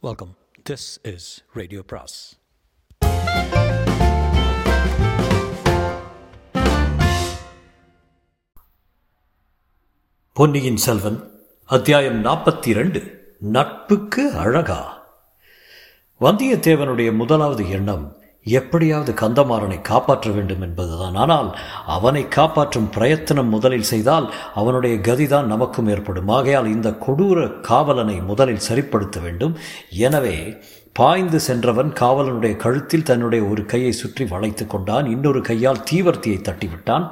Welcome this is radio bros Ponniyin Selvan அத்தியாயம் நாற்பத்தி இரண்டு நட்புக்கு அழகா. வந்தியத்தேவனுடைய முதலாவது எண்ணம் எப்படியாவது கந்தமாறனை காப்பாற்ற வேண்டும் என்பதுதான். ஆனால் அவனை காப்பாற்றும் பிரயத்தனம் முதலில் செய்தால் அவனுடைய கதிதான் நமக்கும் ஏற்படும். ஆகையால் இந்த கொடூர காவலனை முதலில் சரிப்படுத்த வேண்டும். எனவே பாய்ந்து சென்றவன் காவலனுடைய கழுத்தில் தன்னுடைய ஒரு கையை சுற்றி வளைத்து கொண்டான். இன்னொரு கையால் தீவர்த்தியை தட்டிவிட்டான்.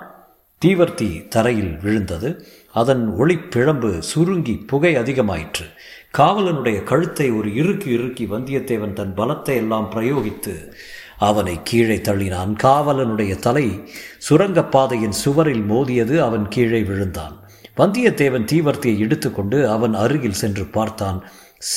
தீவர்த்தி தரையில் விழுந்தது. அதன் ஒளிப்பிழம்பு சுருங்கி புகை அதிகமாயிற்று. காவலனுடைய கழுத்தை ஒரு இறுக்கி இறுக்கி வந்தியத்தேவன் தன் பலத்தை எல்லாம் பிரயோகித்து அவனை கீழே தள்ளினான். காவலனுடைய தலை சுரங்கப்பாதையின் சுவரில் மோதியது அவன் கீழே விழுந்தான். வந்தியத்தேவன் தீவர்த்தியை எடுத்துக்கொண்டு அவன் அருகில் சென்று பார்த்தான்.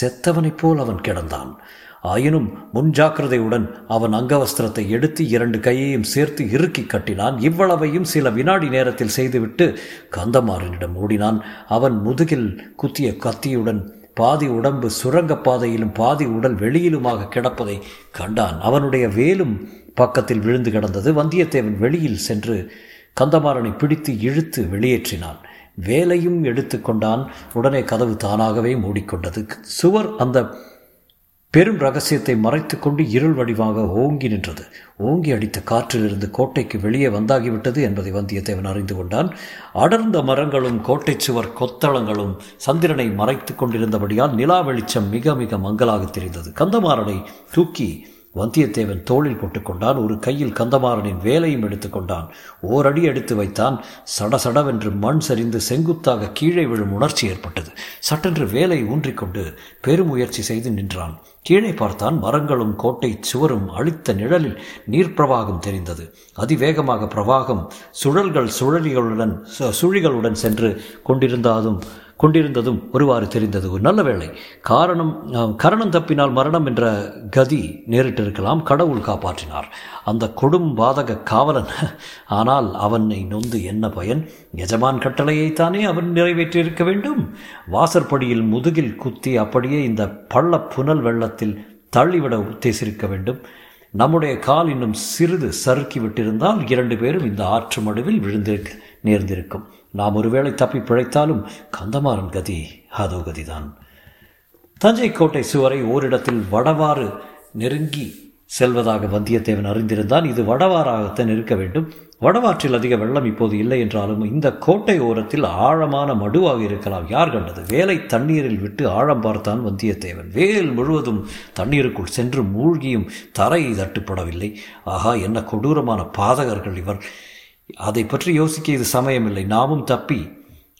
செத்தவனைப் போல் அவன் கிடந்தான். ஆயினும் முன்ஜாக்கிரதையுடன் அவன் அங்கவஸ்திரத்தை எடுத்து இரண்டு கையையும் சேர்த்து இறுக்கி கட்டினான். இவ்வளவையும் சில வினாடி நேரத்தில் செய்துவிட்டு கந்தமாறனிடம் ஓடினான். அவன் முதுகில் குத்திய கத்தியுடன் பாதி உடம்பு சுரங்கப்பாதையிலும் பாதி உடல் வெளியிலுமாக கிடப்பதை கண்டான். அவனுடைய வேலும் பக்கத்தில் விழுந்து கிடந்தது. வந்தியத்தேவன் வெளியில் சென்று கந்தமாறனை பிடித்து இழுத்து வெளியேற்றினான். வேலையும் எடுத்துக்கொண்டான் உடனே கதவு தானாகவே மூடிக்கொண்டது. சுவர் அந்த பெரும் ரகசியத்தை மறைத்துக்கொண்டு இருள் வடிவாக ஓங்கி நின்றது. ஓங்கி அடித்த காற்றிலிருந்து கோட்டைக்கு வெளியே வந்தாகிவிட்டது என்பதை வந்தியத்தேவன் அறிந்து கொண்டான். அடர்ந்த மரங்களும் கோட்டை சுவர் கொத்தளங்களும் சந்திரனை மறைத்து கொண்டிருந்தபடியால் நிலா வெளிச்சம் மிக மிக மங்கலாக தெரிந்தது. கந்தமாறனை தூக்கி வந்தியத்தேவன் தோளில் போட்டுக்கொண்டான் ஒரு கையில் கந்தமாறனின் வேலையும் எடுத்துக்கொண்டான். ஓரடி எடுத்து வைத்தான். சடசடவென்று மண் சரிந்து செங்குத்தாக கீழே விழும் உணர்ச்சி ஏற்பட்டது. சட்டென்று வேலை ஊன்றிக்கொண்டு பெருமுயற்சி செய்து நின்றான். கீழே பார்த்தான் மரங்களும் கோட்டை சுவரும் அழித்த நிழலில் நீர் பிரவாகம் தெரிந்தது. அதிவேகமாக பிரவாகம் சுழல்கள் சுழலிகளுடன் சுழிகளுடன் சென்று கொண்டிருந்தாலும் கொண்டிருந்ததும் ஒருவாறு தெரிந்தது. ஒரு நல்ல வேளை. காரணம் கரணம் தப்பினால் மரணம் என்ற கதி நேரிட்டிருக்கலாம். கடவுள் காப்பாற்றினார். அந்த கொடும் பாதக காவலன். ஆனால் அவனை நொந்து என்ன பயன்? எஜமான் கட்டளையைத்தானே அவன் நிறைவேற்றியிருக்க வேண்டும். வாசற்படியில் முதுகில் குத்தி அப்படியே இந்த பள்ள புனல் வெள்ளத்தில் தள்ளிவிட உத்தேசிருக்க வேண்டும். நம்முடைய கால் இன்னும் சிறிது சறுக்கி விட்டிருந்தால் இரண்டு பேரும் இந்த ஆற்று மடுவில் விழுந்திருக்க நேர்ந்திருக்கும். நாம் ஒருவேளை தப்பி பிழைத்தாலும் கந்தமாறன் கதி அதோ கதிதான். தஞ்சை கோட்டை சுவரை ஓரிடத்தில் வடவாறு நெருங்கி செல்வதாக வந்தியத்தேவன் அறிந்திருந்தான். இது வடவாறாகத்தான் இருக்க வேண்டும். வடவாற்றில் அதிக வெள்ளம் இப்போது இல்லை என்றாலும் இந்த கோட்டை ஓரத்தில் ஆழமான மடுவாக இருக்கலாம். யார் கண்டது? வேலை தண்ணீரில் விட்டு ஆழம் பார்த்தான் வந்தியத்தேவன். வேல் முழுவதும் தண்ணீருக்குள் சென்று மூழ்கியும் தரை தட்டுப்படவில்லை. ஆகா என்ன கொடூரமான பாதகர்கள் இவர். அதை பற்றி யோசிக்க இது சமயமில்லை. நாமும் தப்பி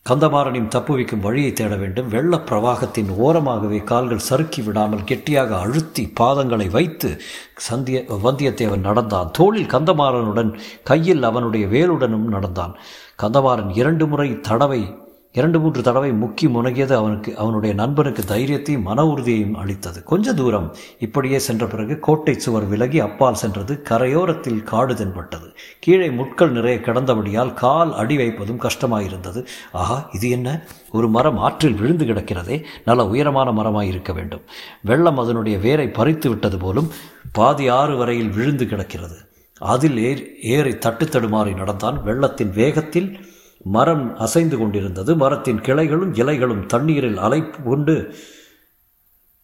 கந்தமாறனையும் தப்புவிக்கும் வழியை தேட வேண்டும். வெள்ள பிரவாகத்தின் ஓரமாகவே கால்கள் சறுக்கி விடாமல் கெட்டியாக அழுத்தி பாதங்களை வைத்து சந்திய வந்தியத்தேவன் நடந்தான். தோளில் கந்தமாறனுடன் கையில் அவனுடைய வேலுடனும் நடந்தான். கந்தமாறன் இரண்டு முறை தடவை இரண்டு மூன்று தடவை முக்கி முனகியது அவனுக்கு அவனுடைய நண்பனுக்கு தைரியத்தையும் மன உறுதியையும் அளித்தது. கொஞ்ச தூரம் இப்படியே சென்ற பிறகு கோட்டை சுவர் விலகி அப்பால் சென்றது கரையோரத்தில் காடு தென்பட்டது. கீழே முட்கள் நிறைய கிடந்தபடியால் கால் அடி வைப்பதும் கஷ்டமாயிருந்தது. ஆஹா இது என்ன? ஒரு மரம் ஆற்றில் விழுந்து கிடக்கிறதே. நல்ல உயரமான மரமாய் இருக்க வேண்டும். வெள்ளம் அதனுடைய வேரை பறித்து விட்டது போலும் பாதி ஆறு வரையில் விழுந்து கிடக்கிறது. அதில் ஏறி தட்டு தடுமாறி நடந்தான். வெள்ளத்தின் வேகத்தில் மரம் அசைந்து கொண்டிருந்தது. மரத்தின் கிளைகளும் இலைகளும் தண்ணீரில் அலைப்பு கொண்டு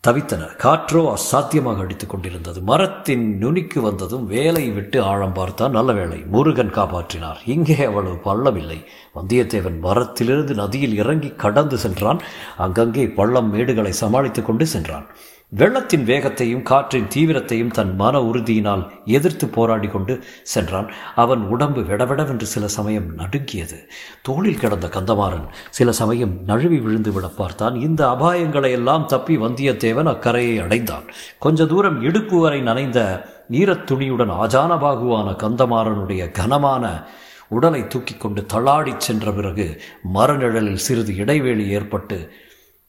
தவித்தன. காற்றோ அசாத்தியமாக அடித்துக் கொண்டிருந்தது. மரத்தின் நுனிக்கு வந்ததும் வேலை விட்டு ஆழம் பார்த்தான். நல்ல வேலை முருகன் காப்பாற்றினார். இங்கே அவ்வளவு பள்ளமில்லை. வந்தியத்தேவன் மரத்திலிருந்து நதியில் இறங்கி கடந்து சென்றான். அங்கங்கே பள்ளம் மேடுகளை சமாளித்துக் கொண்டு சென்றான். வெள்ளத்தின் வேகத்தையும் காற்றின் தீவிரத்தையும் தன் மன உறுதியினால் எதிர்த்து போராடி கொண்டு சென்றான். அவன் உடம்பு விடவிடவென்று சில சமயம் நடுங்கியது. தோளில் கிடந்த கந்தமாறன் சில சமயம் நழுவி விழுந்து விட பார்த்தான். இந்த அபாயங்களை எல்லாம் தப்பி வந்தியத்தேவன் அக்கரையை அடைந்தான். கொஞ்ச தூரம் இடுப்பு வரை நனைந்த ஈரத்துணியுடன் ஆஜானபாகுவான கந்தமாறனுடைய கனமான உடலை தூக்கி கொண்டு தள்ளாடிச் சென்ற பிறகு மரநிழலில் சிறிது இடைவேளி ஏற்பட்டு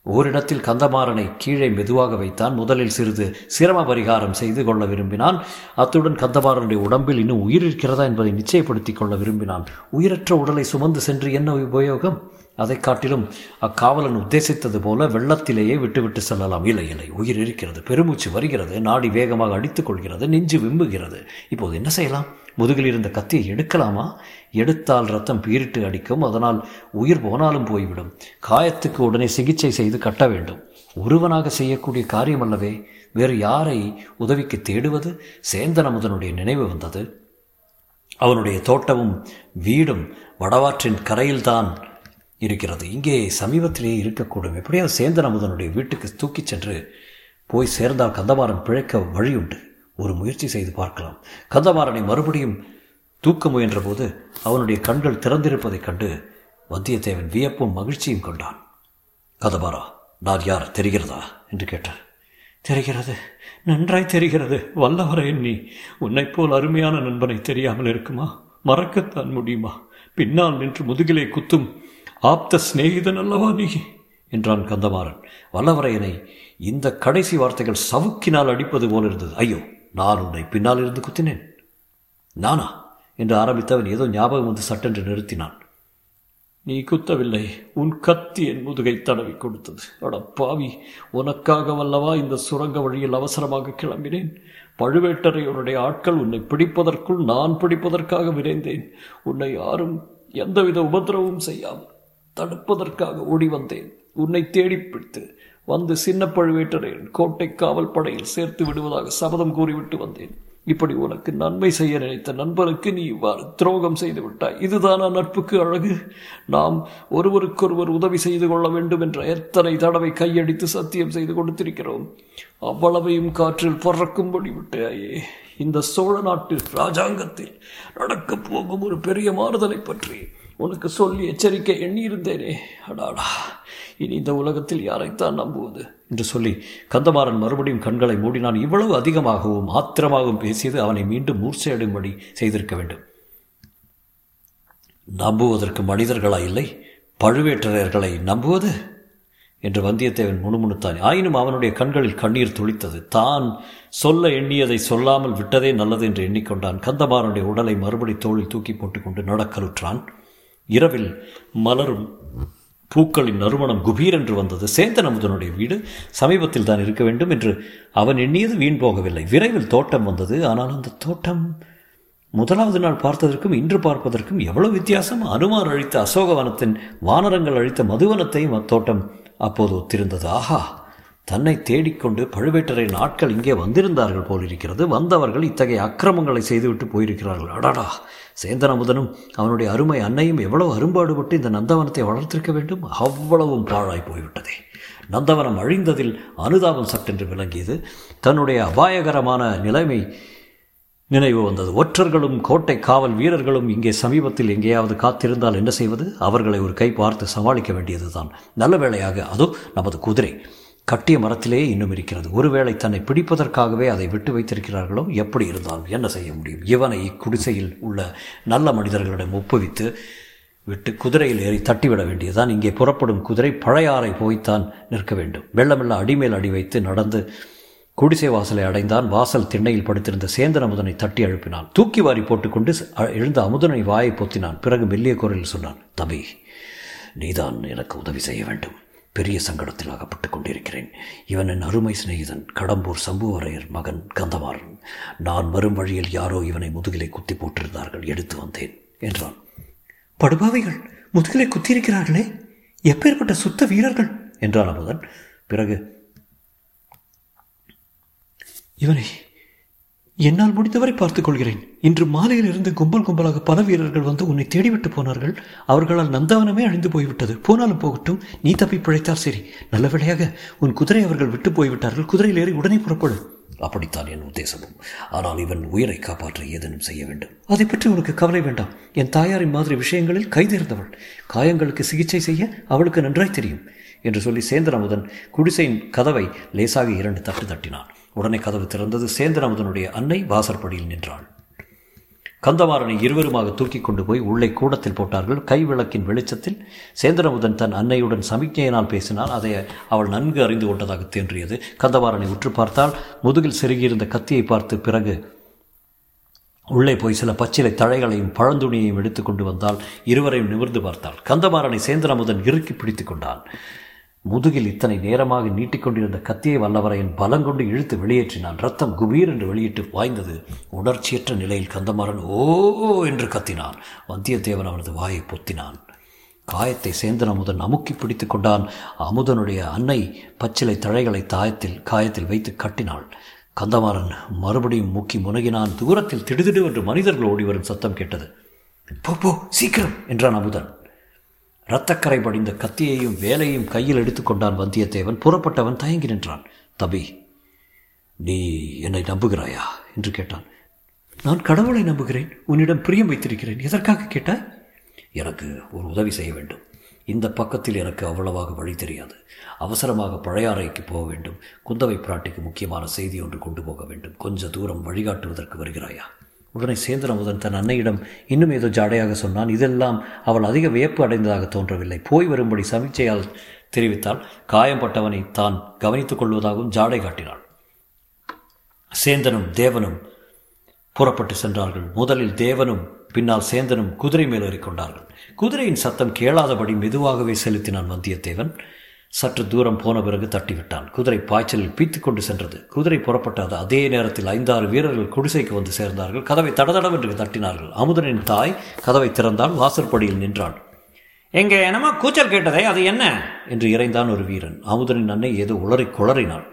ஓரிடத்தில் கந்தமாறனை கீழே மெதுவாக வைத்தான் முதலில் சிறிது சிரம பரிகாரம் செய்து கொள்ள விரும்பினான். அத்துடன் கந்தமாறனுடைய உடம்பில் இன்னும் உயிர் இருக்கிறதா என்பதை நிச்சயப்படுத்திக் கொள்ள விரும்பினான். உயிரற்ற உடலை சுமந்து சென்று என்ன உபயோகம்? அதை காட்டிலும் அக்காவலன் உத்தேசித்தது போல வெள்ளத்திலேயே விட்டுவிட்டு செல்லலாம். இல்லை இல்லை உயிர் இருக்கிறது பெருமூச்சு வருகிறது நாடி வேகமாக அடித்துக் கொள்கிறது நெஞ்சு விம்புகிறது. இப்போது என்ன செய்யலாம்? முதுகில் இருந்த கத்தியை எடுக்கலாமா? எடுத்தால் ரத்தம் பீரிட்டு அடிக்கும் அதனால் உயிர் போனாலும் போய்விடும். காயத்துக்கு உடனே சிகிச்சை செய்து கட்ட வேண்டும். ஒருவனாக செய்யக்கூடிய காரியம் அல்லவே வேறு யாரை உதவிக்கு தேடுவது? சேந்தன் அமுதனுடைய நினைவு வந்தது. அவனுடைய தோட்டமும் வீடும் வடவாற்றின் கரையில்தான் இருக்கிறது. இங்கே சமீபத்திலேயே இருக்கக்கூடும். எப்படியாவது சேந்தன் அமுதனுடைய வீட்டுக்கு தூக்கிச் சென்று போய் சேர்ந்தால் கந்தமாறன் பிழைக்க வழியுண்டு ஒரு முயற்சி செய்து பார்க்கலாம். கந்தமாறனை மறுபடியும் தூக்க முயன்றபோது அவனுடைய கண்கள் திறந்திருப்பதைக் கண்டு வந்தியத்தேவன் வியப்பும் மகிழ்ச்சியும் கொண்டான். கதபாரா நான் யார்? தெரிகிறதா? என்று கேட்டார். தெரிகிறது. நன்றாய் தெரிகிறது. வல்லவரே நீ. உன்னை போல் அருமையான நண்பனை தெரியாமல் இருக்குமா? மறக்கத்தான் முடியுமா? பின்னால் நின்று முதுகிலே குத்தும் ஆப்த சிநேகிதன் அல்லவா நீ? என்றான் கந்தமாறன். வல்லவரையனை இந்த கடைசி வார்த்தைகள் சவுக்கினால் அடிப்பது போல இருந்தது. ஐயோ நான் உன்னை பின்னால் இருந்து குத்தினேன். நானா? என்று ஆரம்பித்தவன் ஏதோ ஞாபகம் வந்து சட்டென்று நிறுத்தினான். நீ குத்தவில்லை. உன் கத்தி என் முதுகை தடவி கொடுத்தது. அட பாவி உனக்காக வல்லவா இந்த சுரங்க வழியில் அவசரமாக கிளம்பினேன்? பழுவேட்டரையருடைய ஆட்கள் உன்னை பிடிப்பதற்குள் நான் பிடிப்பதற்காக விரைந்தேன். உன்னை யாரும் எந்தவித உபதிரவமும் செய்யாமல் தடுப்பதற்காக ஓடி வந்தேன். உன்னை தேடி பிடித்து வந்து சின்ன பழுவேட்டரையன் கோட்டை காவல் படையில் சேர்த்து விடுவதாக சபதம் கூறிவிட்டு வந்தேன். இப்படி உனக்கு நன்மை செய்ய நினைத்த நண்பருக்கு நீ இவ்வாறு துரோகம் செய்து விட்டாய். இதுதானா நட்புக்கு அழகு? நாம் ஒருவருக்கொருவர் உதவி செய்து கொள்ள வேண்டும் என்ற எத்தனை தடவை கையடித்து சத்தியம் செய்து கொடுத்திருக்கிறோம். அவ்வளவையும் காற்றில் பறக்கும்படி விட்டாயே. இந்த சோழ நாட்டு ராஜாங்கத்தில் நடக்கப் போகும் ஒரு பெரிய மாறுதலை பற்றி உனக்கு சொல்லி எச்சரிக்கை எண்ணியிருந்தேனே. அடாடா. இனி இந்த உலகத்தில் யாரைத்தான் நம்புவது? என்று சொல்லி கந்தமாறன் மறுபடியும் கண்களை மூடினான். இவ்வளவு அதிகமாகவும் ஆத்திரமாகவும் பேசியது அவனை மீண்டும் மூர்ச்சையடும்படி செய்திருக்க வேண்டும். நம்புவதற்கு மனிதர்களா இல்லை பழுவேட்டரையர்களை நம்புவது? என்று வந்தியத்தேவன் முணுமுணுத்தான். ஆயினும் அவனுடைய கண்களில் கண்ணீர் துளித்தது. தான் சொல்ல எண்ணியதை சொல்லாமல் விட்டதே நல்லது என்று எண்ணிக்கொண்டான். கந்தமாறனுடைய உடலை மறுபடி தோளில் தூக்கி போட்டுக்கொண்டு நடக்கலுற்றான் இரவில் மலரும் பூக்களின் நறுமணம் குபீர் என்று வந்தது. சேந்தன் அமுதனுடைய வீடு சமீபத்தில் தான் இருக்க வேண்டும் என்று அவன் எண்ணியது வீண் போகவில்லை. விரைவில் தோட்டம் வந்தது. ஆனால் அந்த தோட்டம் முதலாவது நாள் பார்த்ததற்கும் இன்று பார்ப்பதற்கும் எவ்வளவு வித்தியாசம். அனுமார் அழித்த அசோகவனத்தின் வானரங்கள் அழித்த மதுவனத்தையும் அத்தோட்டம் அப்போது ஒத்திருந்தது. ஆஹா! தன்னை தேடிக்கொண்டு பழுவேட்டரை நாட்கள் இங்கே வந்திருந்தார்கள் போலிருக்கிறது. வந்தவர்கள் இத்தகைய அக்கிரமங்களை செய்துவிட்டு போயிருக்கிறார்கள். அடடா! சேந்தனமுதனும் அவனுடைய அருமை அன்னையும் எவ்வளவு அரும்பாடுபட்டு இந்த நந்தவனத்தை வளர்த்திருக்க வேண்டும்? அவ்வளவும் பாழாய் போய்விட்டதே. நந்தவனம் அழிந்ததில் அனுதாபம் சட்டென்று விளங்கியது. தன்னுடைய அபாயகரமான நிலைமை நினைவு வந்தது. ஒற்றர்களும் கோட்டை காவல் வீரர்களும் இங்கே சமீபத்தில் எங்கேயாவது காத்திருந்தால் என்ன செய்வது? அவர்களை ஒரு கை பார்த்து சமாளிக்க வேண்டியதுதான். நல்ல வேளையாக அதோ நமது குதிரை. கட்டிய மரத்திலே இன்னும் இருக்கிறது. ஒருவேளை தன்னை பிடிப்பதற்காகவே அதை விட்டு வைத்திருக்கிறார்களோ எப்படி இருந்தாலும் என்ன செய்ய முடியும்? இவனை இக்குடிசையில் உள்ள நல்ல மனிதர்களிடம் ஒப்புவித்து விட்டு குதிரையில் ஏறி தட்டிவிட வேண்டியதுதான். இங்கே புறப்படும் குதிரை பழையாறை போய்த்தான் நிற்க வேண்டும். வெள்ளமெல்ல அடிமேல் அடி வைத்து நடந்து குடிசை வாசலை அடைந்தான். வாசல் திண்ணையில் படுத்திருந்த சேந்தன் அமுதனை தட்டி எழுப்பினான். தூக்கி வாரி போட்டுக்கொண்டு எழுந்த அமுதனை வாயை பொத்தினான். பிறகு மெல்லிய குரலில் சொன்னான் தம்பி நீதான் எனக்கு உதவி செய்ய வேண்டும். பெரிய சங்கடத்தில் அகப்பட்டுக் கொண்டிருக்கிறேன். இவனின் அருமை சிநேகிதன் கடம்பூர் சம்புவரையர் மகன் கந்தமாறன். நான் வரும் வழியில் யாரோ இவனை முதுகிலை குத்தி போட்டிருந்தார்கள் எடுத்து வந்தேன் என்றான். படுபாவைகள் முதுகிலை குத்தியிருக்கிறார்களே எப்பேற்பட்ட சுத்த வீரர்கள் என்றான் அமுதன். பிறகு இவனை என்னால் முடிந்தவரை பார்த்துக் கொள்கிறேன் இன்று மாலையில் இருந்து கும்பல் கும்பலாக பல வீரர்கள் வந்து உன்னை தேடிவிட்டு போனார்கள். அவர்களால் நந்தவனமே அழிந்து போய்விட்டது. போனாலும் போகட்டும் நீ தப்பி பிழைத்தால் சரி. நல்ல வேளையாக உன் குதிரை அவர்கள் விட்டு போய்விட்டார்கள். குதிரையில் ஏறி உடனே புறப்படும் அப்படித்தான் என் உத்தேசமும். ஆனால் இவன் உயிரை காப்பாற்ற ஏதேனும் செய்ய வேண்டும். அதை பற்றி உனக்கு கவலை வேண்டாம். என் தாயாரின் மாதிரி விஷயங்களில் கைதேர்ந்தவள். காயங்களுக்கு சிகிச்சை செய்ய அவளுக்கு நன்றாய் தெரியும். என்று சொல்லி சேந்தன் அமுதன் குடிசையின் கதவை லேசாக இரண்டு தட்டு தட்டினான். உடனே கதவு திறந்தது. சேந்தன் அமுதனுடைய அன்னை வாசற்படியில் நின்றாள். கந்தமாறனை இருவருமாக தூக்கி கொண்டு போய் உள்ளே கூடத்தில் போட்டார்கள். கை விளக்கின் வெளிச்சத்தில் சேந்திரமுதன் தன் அன்னையுடன் சமிக்ஞையினால் பேசினால் அதை அவள் நன்கு அறிந்து கொண்டதாக தோன்றியது. கந்தமாறனை உற்று பார்த்தால் முதுகில் செருகியிருந்த கத்தியை பார்த்து பிறகு உள்ளே போய் சில பச்சிலை தழைகளையும் பழந்துணியையும் எடுத்து கொண்டு வந்தால் இருவரையும் நிமிர்ந்து பார்த்தாள். கந்தமாறனை சேந்திரமுதன் இறுக்கி பிடித்து கொண்டான். முதுகில் இத்தனை நேரமாக நீட்டிக்கொண்டிருந்த கத்தியை வல்லவரையன் பலங்கொண்டு இழுத்து வெளியேற்றினான். ரத்தம் குபீர் என்று வெளியிட்டு வாய்ந்தது உணர்ச்சியற்ற நிலையில் கந்தமாறன் ஓ என்று கத்தினான். வந்தியத்தேவன் அவனது வாயை பொத்தினான். காயத்தை சேந்தன் அமுதன் அமுக்கி பிடித்து கொண்டான். அமுதனுடைய அன்னை பச்சிலை தழைகளை தாயத்தில் காயத்தில் வைத்து கட்டினாள். கந்தமாறன் மறுபடியும் முக்கி முனகினான். தூரத்தில் திடுதிடு என்று மனிதர்கள் ஓடி வரும் சத்தம் கேட்டது. போ சீக்கிரம்! என்றான் அமுதன். இரத்தக்கரை படிந்த கத்தியையும் வேலையும் கையில் எடுத்துக்கொண்டான் வந்தியத்தேவன். புறப்பட்டவன் தயங்கி நின்றான். தபி நீ என்னை நம்புகிறாயா? என்று கேட்டான். நான் கடவுளை நம்புகிறேன். உன்னிடம் பிரியம் வைத்திருக்கிறேன். எதற்காக? கேட்டாய். எனக்கு ஒரு உதவி செய்ய வேண்டும். இந்த பக்கத்தில் எனக்கு அவ்வளவாக வழி தெரியாது. அவசரமாக பழையாறைக்கு போக வேண்டும். குந்தவை பிராட்டிக்கு முக்கியமான செய்தி ஒன்று கொண்டு போக வேண்டும். கொஞ்ச தூரம் வழிகாட்டுவதற்கு வருகிறாயா? உடனே சேந்திரமுதன் தன் அன்னையிடம் இன்னும் ஏதோ ஜாடையாக சொன்னான். இதெல்லாம் அவள் அதிக வியப்பு அடைந்ததாக தோன்றவில்லை. போய் வரும்படி சமிச்சையால் தெரிவித்தால் காயம்பட்டவனை தான் கவனித்துக் கொள்வதாகவும் ஜாடை காட்டினாள். சேந்தனும் தேவனும் புறப்பட்டு சென்றார்கள். முதலில் தேவனும் பின்னால் சேந்தனும் குதிரை மேலேறிக் ஏறிக்கொண்டார்கள். குதிரையின் சத்தம் கேளாதபடி மெதுவாகவே செலுத்தினான் வந்தியத்தேவன். சற்று தூரம் போன பிறகு தட்டிவிட்டான். குதிரை பாய்ச்சலில் பீத்து கொண்டு சென்றது. குதிரை புறப்பட்டது அதே நேரத்தில் ஐந்தாறு வீரர்கள் குடிசைக்கு வந்து சேர்ந்தார்கள். கதவை தடதடவென்று தட்டினார்கள். அமுதனின் தாய் கதவை திறந்தால் வாசற்படியில் நின்றாள். எங்கே என்னமோ கூச்சல் கேட்டதே அது என்ன? என்று இறைந்தான் ஒரு வீரன். அமுதனின் அன்னை ஏதோ உளறி குளறினாள்.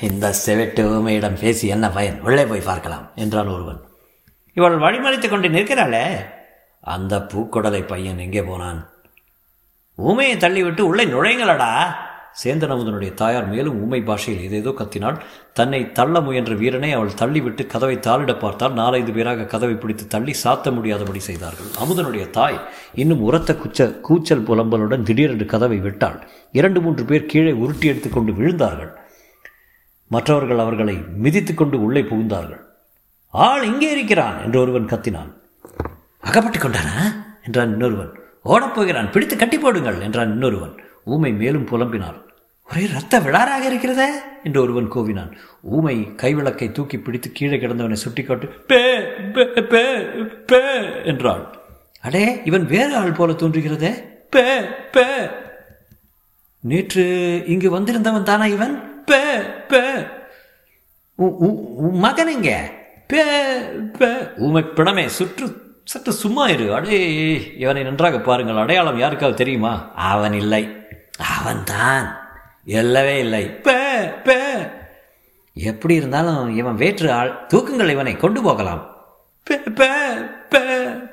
இந்த செவெட்டு ஊமையிடம் பேசி என்ன பயன்? உள்ளே போய் பார்க்கலாம் என்றான் ஒருவன். இவள் வழிமறித்துக் கொண்டு நிற்கிறாளே? அந்த பூக்குடலை பையன் எங்கே போனான்? ஊமையை தள்ளிவிட்டு உள்ளே நுழைங்களடா. சேந்தனமுதனுடைய தாயார் மேலும் ஊமை பாஷையில் ஏதேதோ கத்தினாள். தன்னை தள்ள முயன்ற வீரனை அவள் தள்ளிவிட்டு கதவை தாளிட பார்த்தால் நாலைந்து பேராக கதவை பிடித்து தள்ளி சாத்த முடியாதபடி செய்தார்கள். அமுதனுடைய தாய் இன்னும் உரத்த குச்ச கூச்சல் புலம்பலுடன் திடீரென்று கதவை விட்டாள். இரண்டு மூன்று பேர் கீழே உருட்டி எடுத்துக்கொண்டு விழுந்தார்கள். மற்றவர்கள் அவர்களை மிதித்து கொண்டு உள்ளே புகுந்தார்கள். ஆள் இங்கே இருக்கிறான் என்று ஒருவன் கத்தினான். அகப்பட்டு கொண்டானா? என்றான் இன்னொருவன். ஓடப்போகிறான் பிடித்து கட்டி போடுங்கள் என்றான் இன்னொருவன். ஊமை மேலும் புலம்பினாள். ஒரே ரத்த விழாராக இருக்கிறதே? என்று ஒருவன் கோவினான். ஊமை கைவிளக்கை தூக்கி பிடித்து கீழே கிடந்தவனை சுட்டிக்காட்டு பே பே பே பே என்றாள். அடே இவன் வேறு ஆள் போல தோன்றுகிறதே? பே பே. நேற்று இங்கு வந்திருந்தவன் தானா இவன்? பே பே. மகன் எங்க? பே பே. ஊமை பிணமே சுற்று சற்று சும்மா இரு. அடே இவனை நன்றாக பாருங்கள். அடையாளம் யாருக்காவது தெரியுமா? அவன் இல்லை. அவன்தான். இல்லவே இல்லை. பே பே. எப்படி இருந்தாலும் இவன் வேற்று ஆள். தூக்குங்கள் இவனை. கொண்டு போகலாம். பே பே பே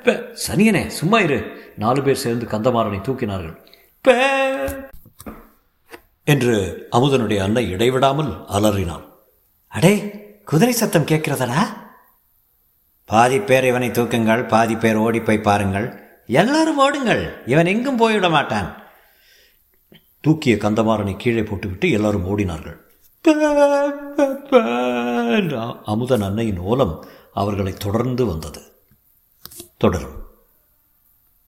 பே. சனியனே சும்மா இரு. நாலு பேர் சேர்ந்து கந்தமாறனை தூக்கினார்கள். பே. என்று அமுதனுடைய அன்னை இடைவிடாமல் அலறினான் அடே குதிரை சத்தம் கேட்கிறதடா? பாதி பேர் இவனை தூக்குங்கள் பாதி பேர் ஓடி போய் பாருங்கள். எல்லாரும் ஓடுங்கள். இவன் எங்கும் போய்விட மாட்டான். தூக்கிய கந்தமாறனை கீழே போட்டுவிட்டு எல்லாரும் ஓடினார்கள். அமுதன் அன்னையின் ஓலம் அவர்களை தொடர்ந்து வந்தது. தொடரும்.